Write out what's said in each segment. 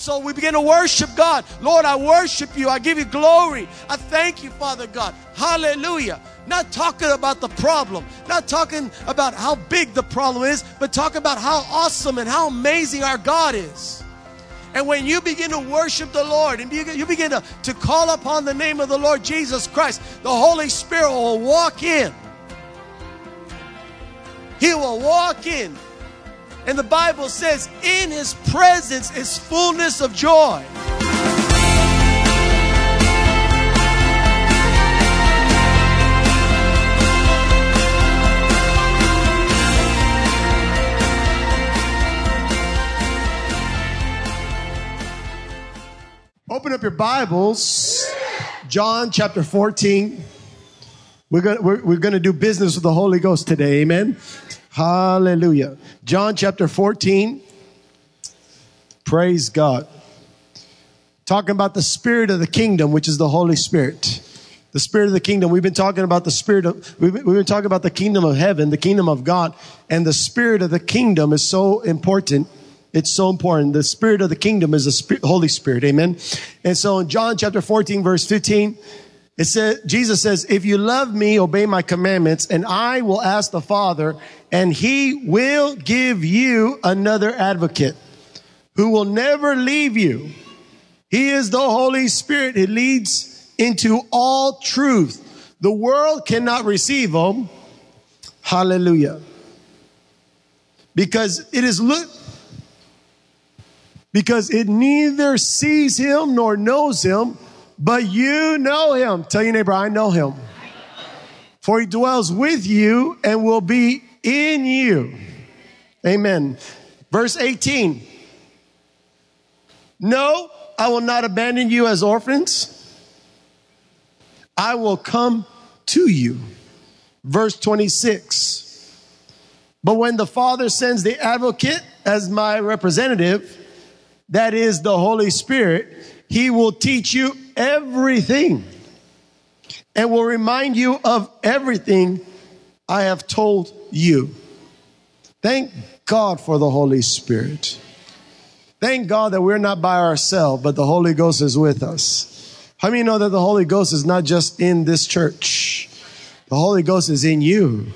And so we begin to worship God. Lord, I worship you. I give you glory. I thank you, Father God. Hallelujah. Not talking about the problem, not talking about how big the problem is, but talking about how awesome and how amazing our God is. And when you begin to worship the Lord and you begin to, to call upon the name of the Lord Jesus Christ, the Holy Spirit will walk in. He will walk in. And the Bible says, in his presence is fullness of joy. Open up your Bibles, John chapter 14. We're going we're, we're to do business with the Holy Ghost today. Amen. Hallelujah. John chapter 14. Praise God. Talking about the spirit of the kingdom, which is the Holy Spirit. The spirit of the kingdom. We've been talking about the spirit of, we've been, we've been talking about the kingdom of heaven, the kingdom of God. And the spirit of the kingdom is so important it's so important. The spirit of the kingdom is the Holy Spirit. Amen. And so in John chapter 14, verse 15, it says, Jesus says, if you love me, obey my commandments, and I will ask the Father, and he will give you another advocate who will never leave you. He is the Holy Spirit. It leads into all truth. The world cannot receive him. Hallelujah. Because it is look because it neither sees him nor knows him, but you know him. Tell your neighbor, I know him. For he dwells with you and will be in you. Amen. Verse 18. No, I will not abandon you as orphans. I will come to you. Verse 26. But when the Father sends the advocate as my representative, that is the Holy Spirit, He will teach you everything and will remind you of everything I have told you. Thank God for the Holy Spirit. Thank God that we're not by ourselves, but the Holy Ghost is with us. How many know that the Holy Ghost is not just in this church? The Holy Ghost is in you.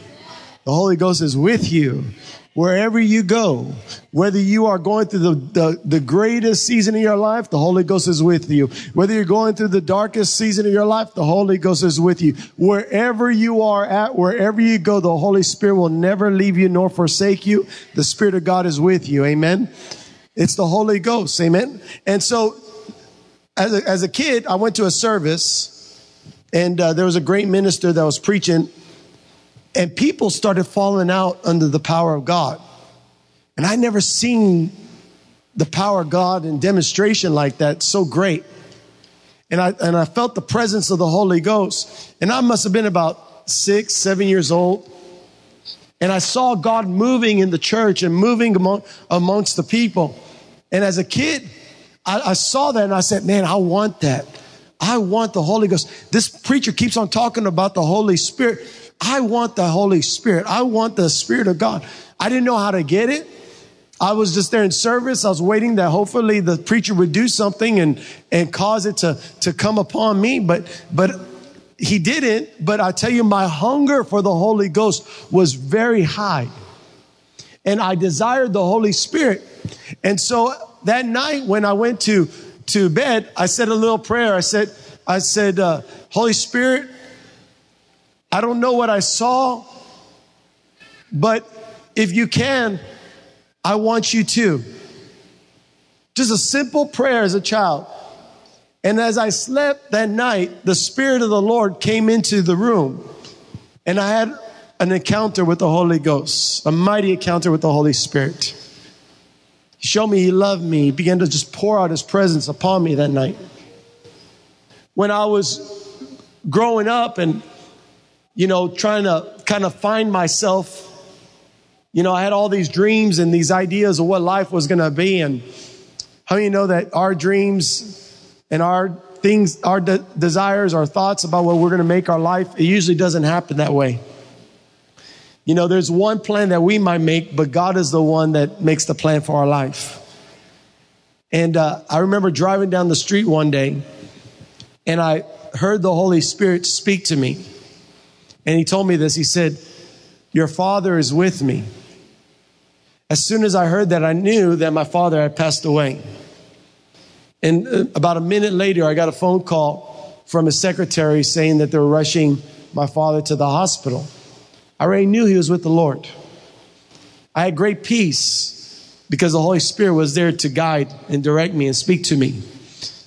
The Holy Ghost is with you wherever you go, whether you are going through the, the, the, greatest season of your life, the Holy Ghost is with you. Whether you're going through the darkest season of your life, the Holy Ghost is with you. Wherever you are at, wherever you go, the Holy Spirit will never leave you nor forsake you. The Spirit of God is with you. Amen. It's the Holy Ghost. Amen. And so as a, as a kid, I went to a service and uh, there was a great minister that was preaching and people started falling out under the power of God. And I never seen the power of God in demonstration like that so great. And I, and I felt the presence of the Holy Ghost. And I must have been about six, seven years old. And I saw God moving in the church and moving among, amongst the people. And as a kid, I, I saw that and I said, man, I want that. I want the Holy Ghost. This preacher keeps on talking about the Holy Spirit. I want the Holy Spirit. I want the Spirit of God. I didn't know how to get it. I was just there in service. I was waiting that hopefully the preacher would do something and, and cause it to, to come upon me. But, but he didn't. But I tell you, my hunger for the Holy Ghost was very high. And I desired the Holy Spirit. And so that night when I went to, to bed, I said a little prayer. I said, I said, uh, Holy Spirit, I don't know what I saw, but if you can, I want you to. Just a simple prayer as a child. And as I slept that night, the Spirit of the Lord came into the room. And I had an encounter with the Holy Ghost, a mighty encounter with the Holy Spirit. He showed me he loved me. He began to just pour out his presence upon me that night. When I was growing up and you know, trying to kind of find myself. You know, I had all these dreams and these ideas of what life was going to be. And how many know that our dreams and our things, our de- desires, our thoughts about what we're going to make our life, it usually doesn't happen that way. You know, there's one plan that we might make, but God is the one that makes the plan for our life. And uh, I remember driving down the street one day and I heard the Holy Spirit speak to me. And he told me this. He said, Your father is with me. As soon as I heard that, I knew that my father had passed away. And uh, about a minute later, I got a phone call from his secretary saying that they were rushing my father to the hospital. I already knew he was with the Lord. I had great peace because the Holy Spirit was there to guide and direct me and speak to me.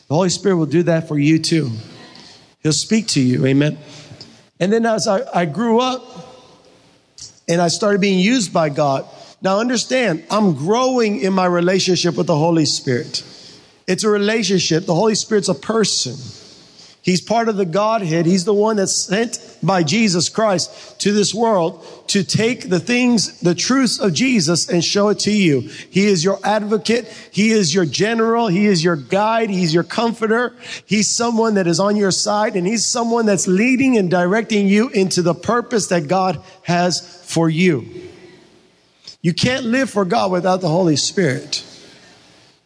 The Holy Spirit will do that for you too. He'll speak to you. Amen. And then as I, I grew up and I started being used by God, now understand, I'm growing in my relationship with the Holy Spirit. It's a relationship. The Holy Spirit's a person. He's part of the Godhead. He's the one that's sent by Jesus Christ to this world to take the things, the truths of Jesus and show it to you. He is your advocate. He is your general. He is your guide. He's your comforter. He's someone that is on your side and he's someone that's leading and directing you into the purpose that God has for you. You can't live for God without the Holy Spirit.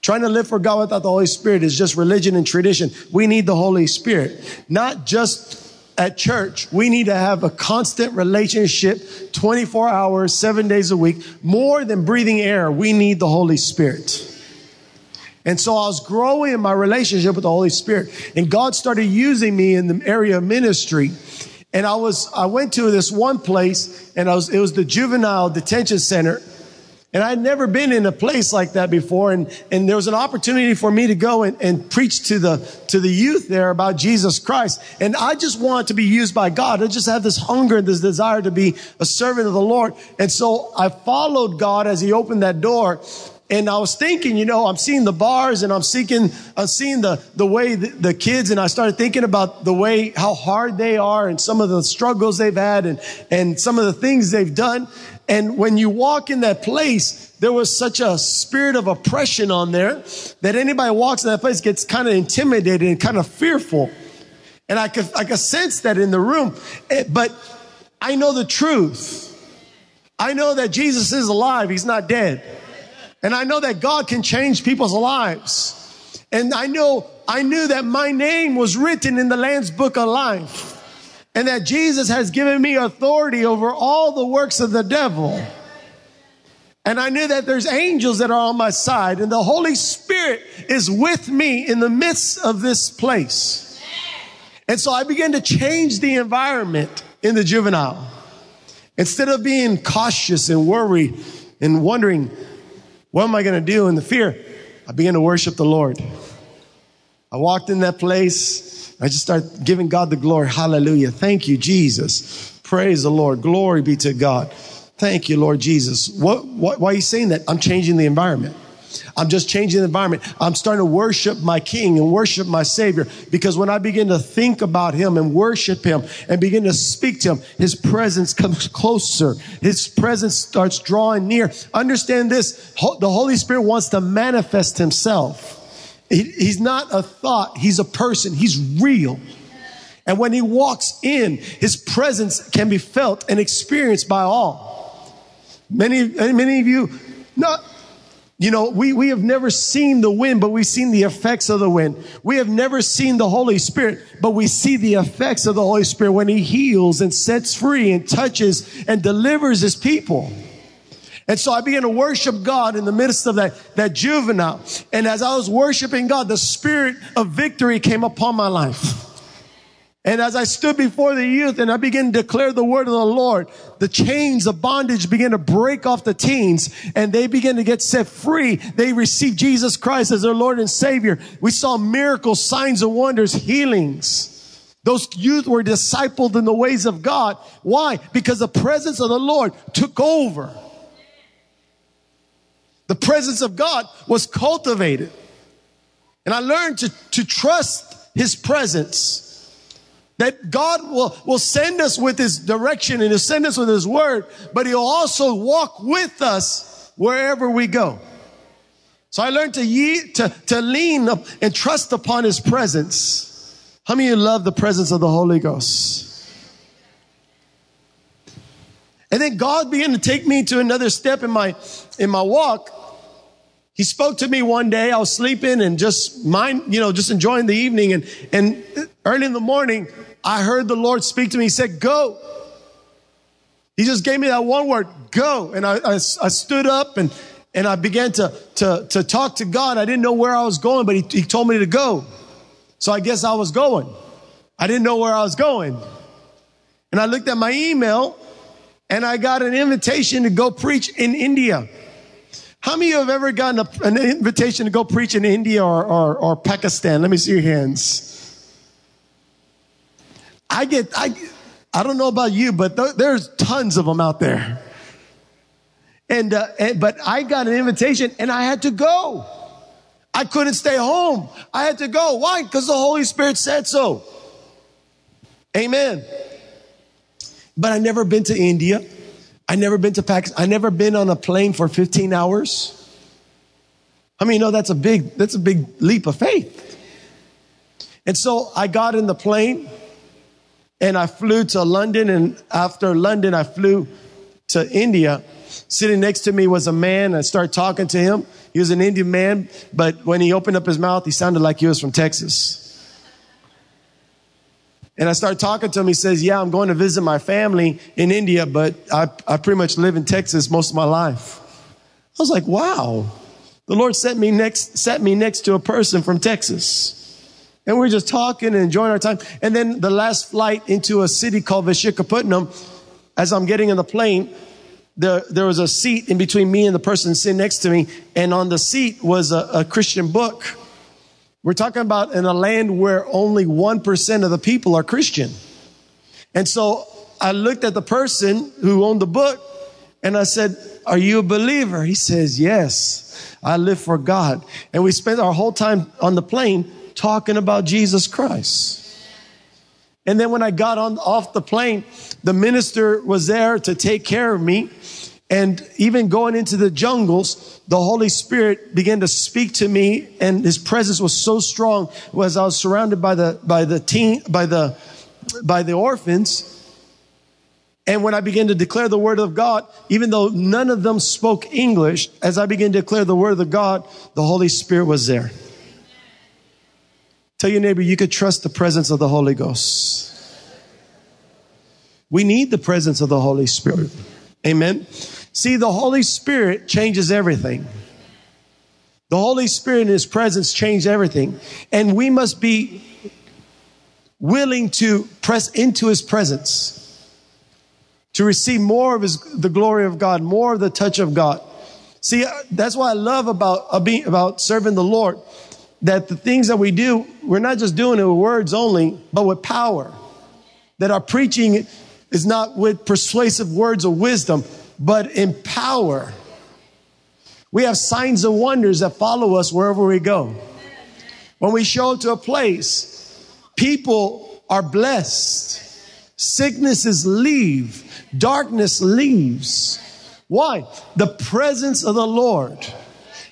Trying to live for God without the Holy Spirit is just religion and tradition. We need the Holy Spirit. Not just at church. We need to have a constant relationship 24 hours, seven days a week. More than breathing air, we need the Holy Spirit. And so I was growing in my relationship with the Holy Spirit and God started using me in the area of ministry. And I was, I went to this one place and I was, it was the juvenile detention center and I'd never been in a place like that before. And, and there was an opportunity for me to go and, and preach to the, to the youth there about Jesus Christ. And I just wanted to be used by God. I just had this hunger and this desire to be a servant of the Lord. And so I followed God as he opened that door. And I was thinking, you know, I'm seeing the bars and I'm seeing, I'm seeing the, the way the, the, kids and I started thinking about the way, how hard they are and some of the struggles they've had and, and some of the things they've done. And when you walk in that place, there was such a spirit of oppression on there that anybody walks in that place gets kind of intimidated and kind of fearful. And I could, I could sense that in the room. Eh, but I know the truth. I know that Jesus is alive. He's not dead. And I know that God can change people's lives. And I know, I knew that my name was written in the Lamb's book of life. And that Jesus has given me authority over all the works of the devil. And I knew that there's angels that are on my side and the Holy Spirit is with me in the midst of this place. And so I began to change the environment in the juvenile. Instead of being cautious and worried and wondering, what am I going to do in the fear? I began to worship the Lord. I walked in that place. I just started giving God the glory. Hallelujah. Thank you, Jesus. Praise the Lord. Glory be to God. Thank you, Lord Jesus. What, what, why are you saying that? I'm changing the environment. I'm just changing the environment. I'm starting to worship my King and worship my Savior because when I begin to think about Him and worship Him and begin to speak to Him, His presence comes closer. His presence starts drawing near. Understand this. The Holy Spirit wants to manifest Himself. He's not a thought. He's a person. He's real. And when He walks in, His presence can be felt and experienced by all. Many, many of you, not, you know, we, we have never seen the wind, but we've seen the effects of the wind. We have never seen the Holy Spirit, but we see the effects of the Holy Spirit when He heals and sets free and touches and delivers His people. And so I began to worship God in the midst of that, that juvenile. And as I was worshiping God, the spirit of victory came upon my life. And as I stood before the youth and I began to declare the word of the Lord, the chains of bondage began to break off the teens and they began to get set free. They received Jesus Christ as their Lord and Savior. We saw miracles, signs and wonders, healings. Those youth were discipled in the ways of God. Why? Because the presence of the Lord took over. The presence of God was cultivated. And I learned to, to trust His presence. That God will, will send us with His direction and He'll send us with His word, but He'll also walk with us wherever we go. So I learned to, ye- to, to lean up and trust upon His presence. How many of you love the presence of the Holy Ghost? And then God began to take me to another step in my, in my walk. He spoke to me one day. I was sleeping and just mind, you know, just enjoying the evening. And, and early in the morning, I heard the Lord speak to me. He said, go. He just gave me that one word, go. And I, I, I stood up and, and I began to, to, to talk to God. I didn't know where I was going, but he, he told me to go. So I guess I was going. I didn't know where I was going. And I looked at my email and I got an invitation to go preach in India. How many of you have ever gotten a, an invitation to go preach in India or, or, or Pakistan? Let me see your hands. I get, I, I don't know about you, but th- there's tons of them out there. And, uh, and, but I got an invitation and I had to go. I couldn't stay home. I had to go. Why? Because the Holy Spirit said so. Amen. But I never been to India. I never been to Pakistan. I never been on a plane for 15 hours. I mean, you know, that's a big, that's a big leap of faith. And so I got in the plane and I flew to London. And after London, I flew to India. Sitting next to me was a man. I started talking to him. He was an Indian man, but when he opened up his mouth, he sounded like he was from Texas. And I started talking to him. He says, Yeah, I'm going to visit my family in India, but I, I pretty much live in Texas most of my life. I was like, Wow. The Lord set me next, set me next to a person from Texas. And we are just talking and enjoying our time. And then the last flight into a city called Vishakhapatnam, as I'm getting in the plane, there, there was a seat in between me and the person sitting next to me. And on the seat was a, a Christian book. We're talking about in a land where only 1% of the people are Christian. And so I looked at the person who owned the book and I said, Are you a believer? He says, Yes, I live for God. And we spent our whole time on the plane talking about Jesus Christ. And then when I got on off the plane, the minister was there to take care of me. And even going into the jungles, the Holy Spirit began to speak to me and his presence was so strong as I was surrounded by the, by the teen, by the, by the orphans. And when I began to declare the word of God, even though none of them spoke English, as I began to declare the word of God, the Holy Spirit was there. Tell your neighbor, you could trust the presence of the Holy Ghost. We need the presence of the Holy Spirit. Amen. See, the Holy Spirit changes everything. The Holy Spirit and His presence change everything. And we must be willing to press into His presence to receive more of His, the glory of God, more of the touch of God. See, uh, that's what I love about, uh, about serving the Lord. That the things that we do, we're not just doing it with words only, but with power. That our preaching is not with persuasive words of wisdom, but in power. We have signs and wonders that follow us wherever we go. When we show up to a place, people are blessed. Sicknesses leave. Darkness leaves. Why? The presence of the Lord.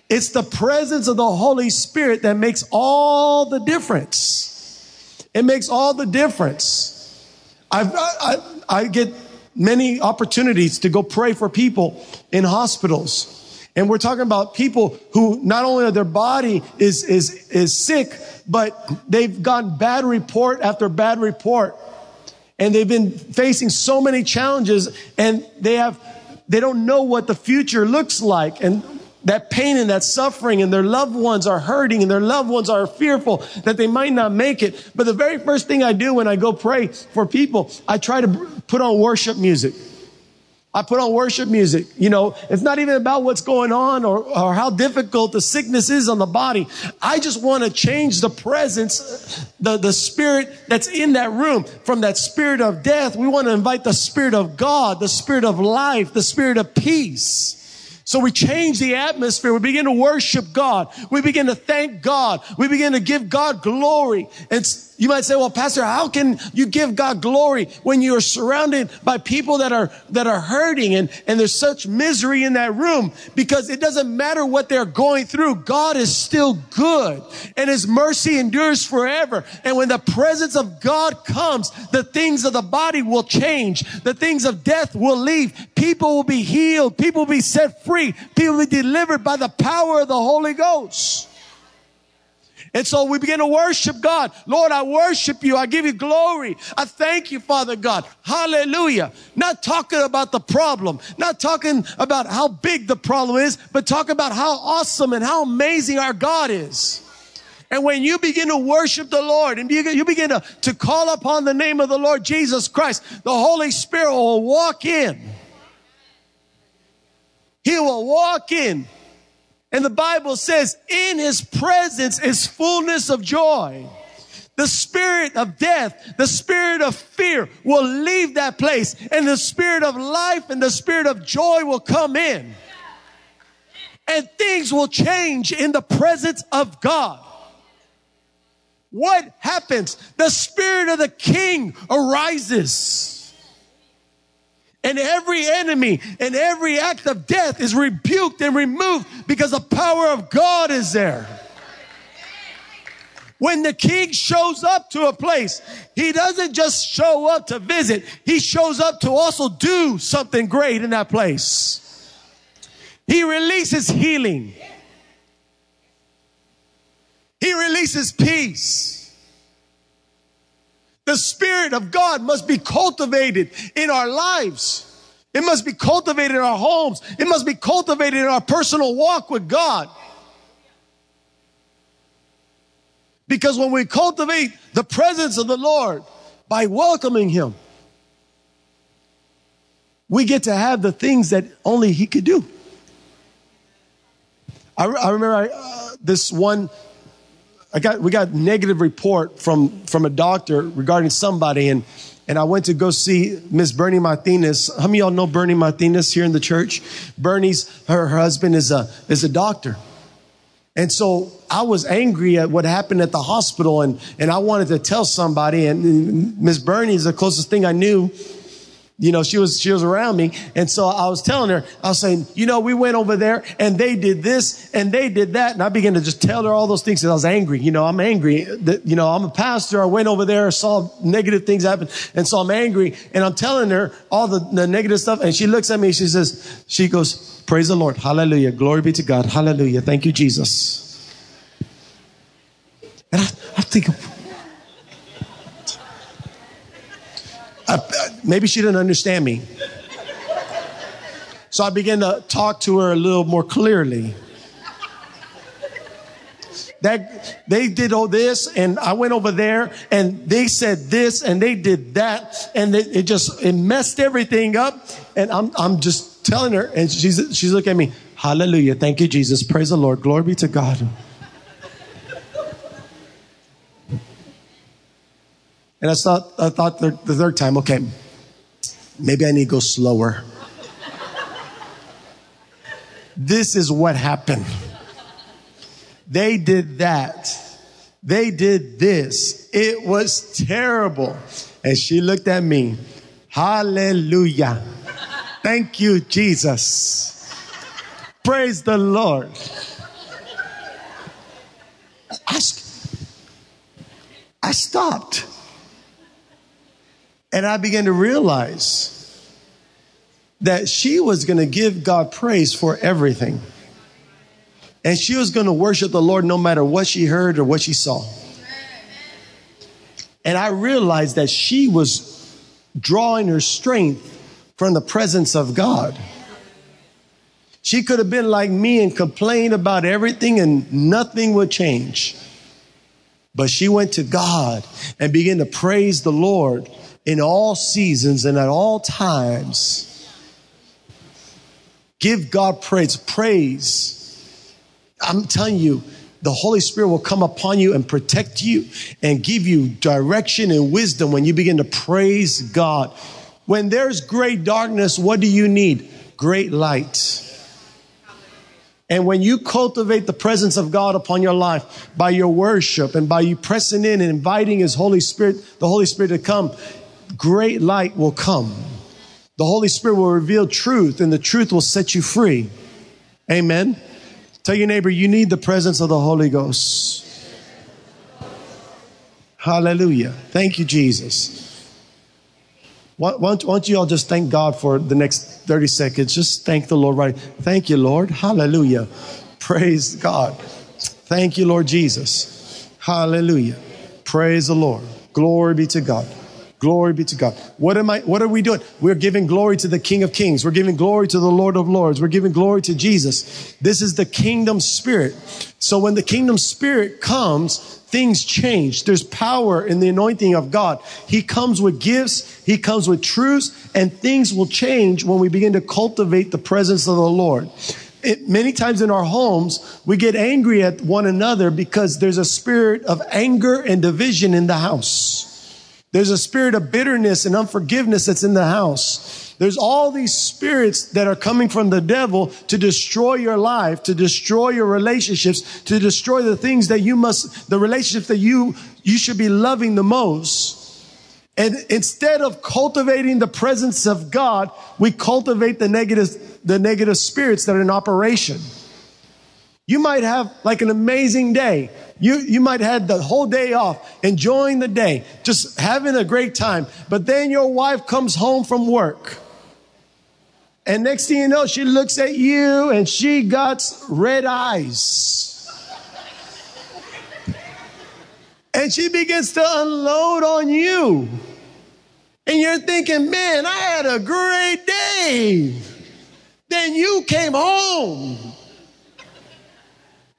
It's the presence of the Holy Spirit that makes all the difference. It makes all the difference. I've, I, I get many opportunities to go pray for people in hospitals. And we're talking about people who not only are their body is, is, is sick, but they've gotten bad report after bad report. And they've been facing so many challenges and they have, they don't know what the future looks like. And that pain and that suffering and their loved ones are hurting and their loved ones are fearful that they might not make it. But the very first thing I do when I go pray for people, I try to put on worship music. I put on worship music. You know, it's not even about what's going on or, or how difficult the sickness is on the body. I just want to change the presence, the, the spirit that's in that room from that spirit of death. We want to invite the spirit of God, the spirit of life, the spirit of peace. So we change the atmosphere. We begin to worship God. We begin to thank God. We begin to give God glory. And You might say, well, pastor, how can you give God glory when you are surrounded by people that are, that are hurting and, and there's such misery in that room? Because it doesn't matter what they're going through. God is still good and his mercy endures forever. And when the presence of God comes, the things of the body will change. The things of death will leave. People will be healed. People will be set free. People will be delivered by the power of the Holy Ghost. And so we begin to worship God. Lord, I worship you. I give you glory. I thank you, Father God. Hallelujah. Not talking about the problem, not talking about how big the problem is, but talking about how awesome and how amazing our God is. And when you begin to worship the Lord and you begin to, to call upon the name of the Lord Jesus Christ, the Holy Spirit will walk in. He will walk in and the Bible says, in his presence is fullness of joy. The spirit of death, the spirit of fear will leave that place and the spirit of life and the spirit of joy will come in. And things will change in the presence of God. What happens? The spirit of the king arises. And every enemy and every act of death is rebuked and removed because the power of God is there. When the king shows up to a place, he doesn't just show up to visit, he shows up to also do something great in that place. He releases healing, he releases peace. The Spirit of God must be cultivated in our lives. It must be cultivated in our homes. It must be cultivated in our personal walk with God. Because when we cultivate the presence of the Lord by welcoming Him, we get to have the things that only He could do. I, I remember I, uh, this one I got we got negative report from from a doctor regarding somebody and and I went to go see Miss Bernie Martinez. How many of y'all know Bernie Martinez here in the church? Bernie's her, her husband is a is a doctor. And so I was angry at what happened at the hospital and, and I wanted to tell somebody and Miss Bernie is the closest thing I knew you know, she was, she was around me. And so I was telling her, I was saying, you know, we went over there and they did this and they did that. And I began to just tell her all those things. And I was angry. You know, I'm angry that, you know, I'm a pastor. I went over there, saw negative things happen. And so I'm angry and I'm telling her all the, the negative stuff. And she looks at me. She says, she goes, praise the Lord. Hallelujah. Glory be to God. Hallelujah. Thank you, Jesus. And I, I'm Uh, maybe she didn't understand me. So I began to talk to her a little more clearly. That they did all this and I went over there and they said this and they did that and it, it just it messed everything up. And I'm I'm just telling her and she's she's looking at me. Hallelujah. Thank you Jesus. Praise the Lord. Glory be to God And I thought, I thought the, third time, okay, maybe I need to go slower. this is what happened. They did that. They did this. It was terrible. And she looked at me. Hallelujah. Thank you, Jesus. Praise the Lord. I, I stopped. And I began to realize that she was going to give God praise for everything. And she was going to worship the Lord no matter what she heard or what she saw. And I realized that she was drawing her strength from the presence of God. She could have been like me and complained about everything and nothing would change. But she went to God and began to praise the Lord in all seasons and at all times. Give God praise. Praise. I'm telling you, the Holy Spirit will come upon you and protect you and give you direction and wisdom when you begin to praise God. When there's great darkness, what do you need? Great light. And when you cultivate the presence of God upon your life by your worship and by you pressing in and inviting His Holy Spirit, the Holy Spirit to come, great light will come. The Holy Spirit will reveal truth and the truth will set you free. Amen. Tell your neighbor, you need the presence of the Holy Ghost. Hallelujah. Thank you, Jesus. Why, don't, you all just thank God for the next 30 seconds? Just thank the Lord, right? Thank you, Lord. Hallelujah. Praise God. Thank you, Lord Jesus. Hallelujah. Praise the Lord. Glory be to God. Glory be to God. What am I, what are we doing? We're giving glory to the King of Kings. We're giving glory to the Lord of Lords. We're giving glory to Jesus. This is the kingdom spirit. So when the kingdom spirit comes, things change. There's power in the anointing of God. He comes with gifts, He comes with truths, and things will change when we begin to cultivate the presence of the Lord. It, many times in our homes, we get angry at one another because there's a spirit of anger and division in the house. There's a spirit of bitterness and unforgiveness that's in the house. There's all these spirits that are coming from the devil to destroy your life, to destroy your relationships, to destroy the things that you must, the relationships that you, you should be loving the most. And instead of cultivating the presence of God, we cultivate the negative, the negative spirits that are in operation. You might have like an amazing day. You, you might have had the whole day off, enjoying the day, just having a great time. But then your wife comes home from work and next thing you know, she looks at you and she got red eyes. and she begins to unload on you. And you're thinking, man, I had a great day. Then you came home.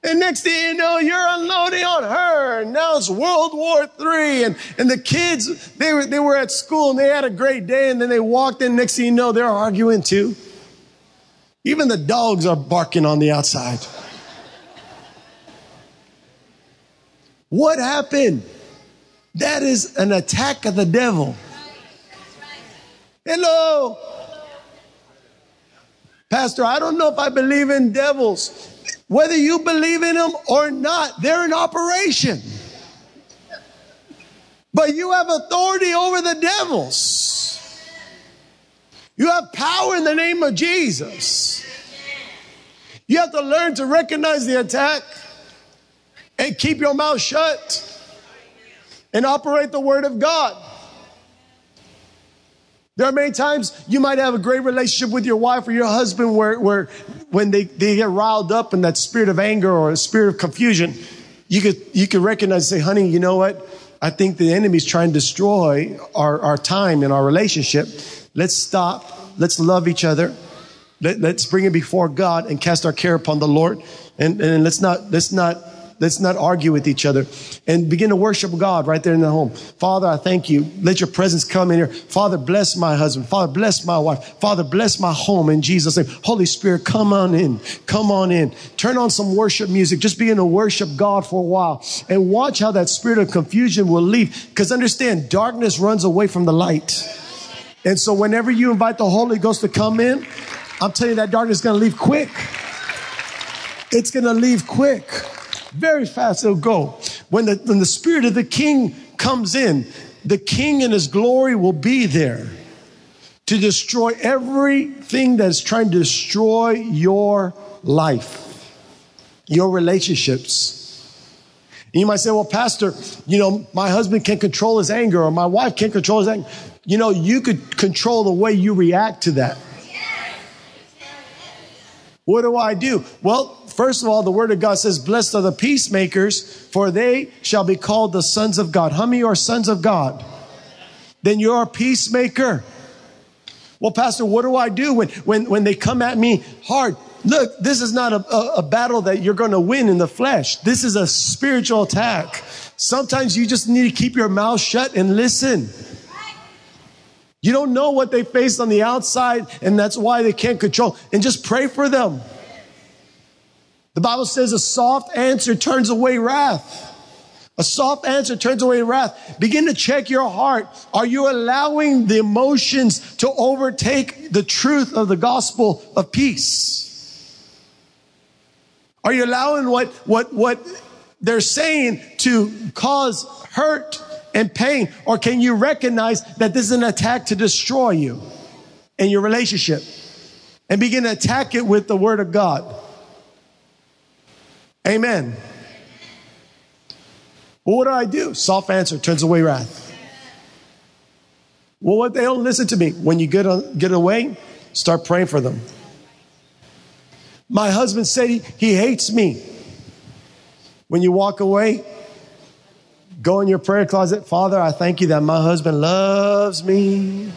And next thing you know, you're unloading on her. And now it's World War III. And, and the kids, they were, they were at school and they had a great day. And then they walked in. Next thing you know, they're arguing too. Even the dogs are barking on the outside. What happened? That is an attack of the devil. Hello. Pastor, I don't know if I believe in devils. Whether you believe in them or not, they're in operation. But you have authority over the devils. You have power in the name of Jesus. You have to learn to recognize the attack and keep your mouth shut and operate the word of God. There are many times you might have a great relationship with your wife or your husband where, where when they, they get riled up in that spirit of anger or a spirit of confusion, you could, you could recognize and say, honey, you know what? I think the enemy's trying to destroy our, our time and our relationship. Let's stop. Let's love each other. Let, us bring it before God and cast our care upon the Lord. And, and let's not, let's not Let's not argue with each other and begin to worship God right there in the home. Father, I thank you. Let your presence come in here. Father, bless my husband. Father, bless my wife. Father, bless my home in Jesus' name. Holy Spirit, come on in. Come on in. Turn on some worship music. Just begin to worship God for a while and watch how that spirit of confusion will leave. Because understand, darkness runs away from the light. And so whenever you invite the Holy Ghost to come in, I'm telling you that darkness is going to leave quick. It's going to leave quick. Very fast it'll go. When the, when the spirit of the king comes in, the king in his glory will be there to destroy everything that is trying to destroy your life, your relationships. And you might say, well, Pastor, you know, my husband can't control his anger or my wife can't control his anger. You know, you could control the way you react to that. What do I do? Well, First of all, the word of God says, blessed are the peacemakers, for they shall be called the sons of God. How many are sons of God? Then you're a peacemaker. Well, pastor, what do I do when, when, when they come at me hard? Look, this is not a, a, a battle that you're going to win in the flesh. This is a spiritual attack. Sometimes you just need to keep your mouth shut and listen. You don't know what they face on the outside, and that's why they can't control. And just pray for them. The Bible says a soft answer turns away wrath. A soft answer turns away wrath. Begin to check your heart. Are you allowing the emotions to overtake the truth of the gospel of peace? Are you allowing what, what, what they're saying to cause hurt and pain? Or can you recognize that this is an attack to destroy you and your relationship and begin to attack it with the word of God? Amen. Well, what do I do? Soft answer turns away wrath. Well, what they don't listen to me. When you get, on, get away, start praying for them. My husband said he, he hates me. When you walk away, go in your prayer closet. Father, I thank you that my husband loves me.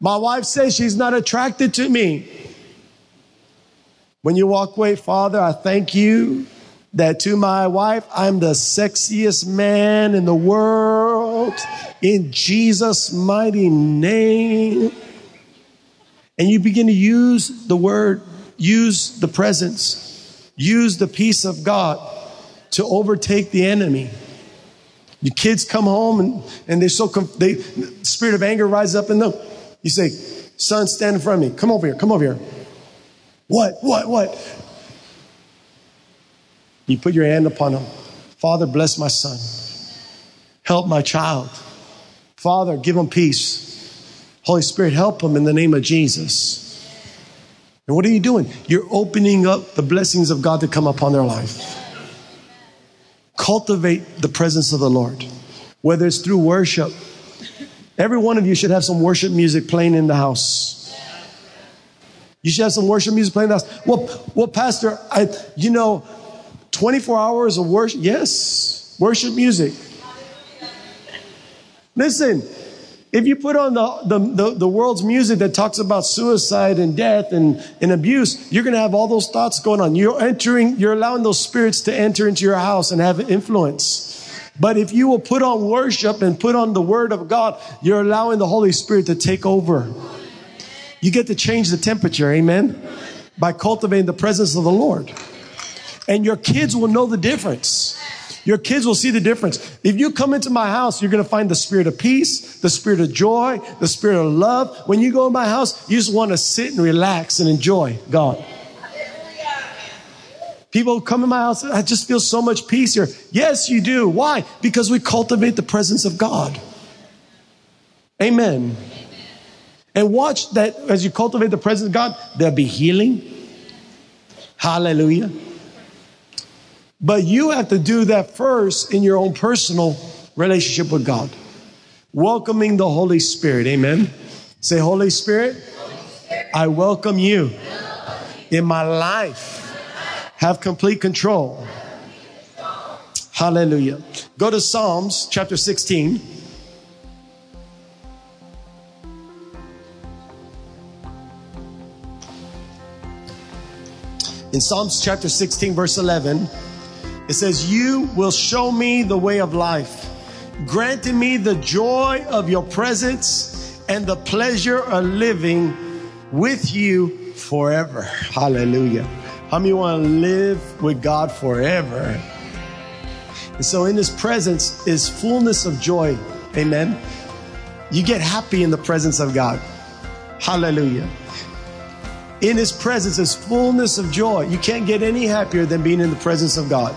My wife says she's not attracted to me. When you walk away, Father, I thank you that to my wife, I'm the sexiest man in the world in Jesus' mighty name. And you begin to use the word, use the presence, use the peace of God to overtake the enemy. Your kids come home and, and they're so, they, the spirit of anger rises up in them. You say, son, stand in front of me. Come over here. Come over here. What? What? What? You put your hand upon him. Father, bless my son. Help my child. Father, give him peace. Holy Spirit, help him in the name of Jesus. And what are you doing? You're opening up the blessings of God to come upon their life. Cultivate the presence of the Lord, whether it's through worship. Every one of you should have some worship music playing in the house. You should have some worship music playing in the house. Well, well, Pastor, I, you know, 24 hours of worship. Yes, worship music. Listen, if you put on the, the, the, the, world's music that talks about suicide and death and, and abuse, you're going to have all those thoughts going on. You're entering, you're allowing those spirits to enter into your house and have influence. But if you will put on worship and put on the word of God, you're allowing the Holy Spirit to take over. You get to change the temperature, amen? By cultivating the presence of the Lord and your kids will know the difference. Your kids will see the difference. If you come into my house, you're going to find the spirit of peace, the spirit of joy, the spirit of love. When you go in my house, you just want to sit and relax and enjoy God. People come in my house, I just feel so much peace here. Yes, you do. Why? Because we cultivate the presence of God. Amen. And watch that as you cultivate the presence of God, there'll be healing. Hallelujah. But you have to do that first in your own personal relationship with God. Welcoming the Holy Spirit. Amen. Say, Holy Spirit, I welcome you in my life. Have complete control. Hallelujah. Go to Psalms chapter 16. In Psalms chapter 16, verse 11, it says, You will show me the way of life, granting me the joy of your presence and the pleasure of living with you forever. Hallelujah. How many want to live with God forever? And so in his presence is fullness of joy. Amen. You get happy in the presence of God. Hallelujah. In his presence is fullness of joy. You can't get any happier than being in the presence of God.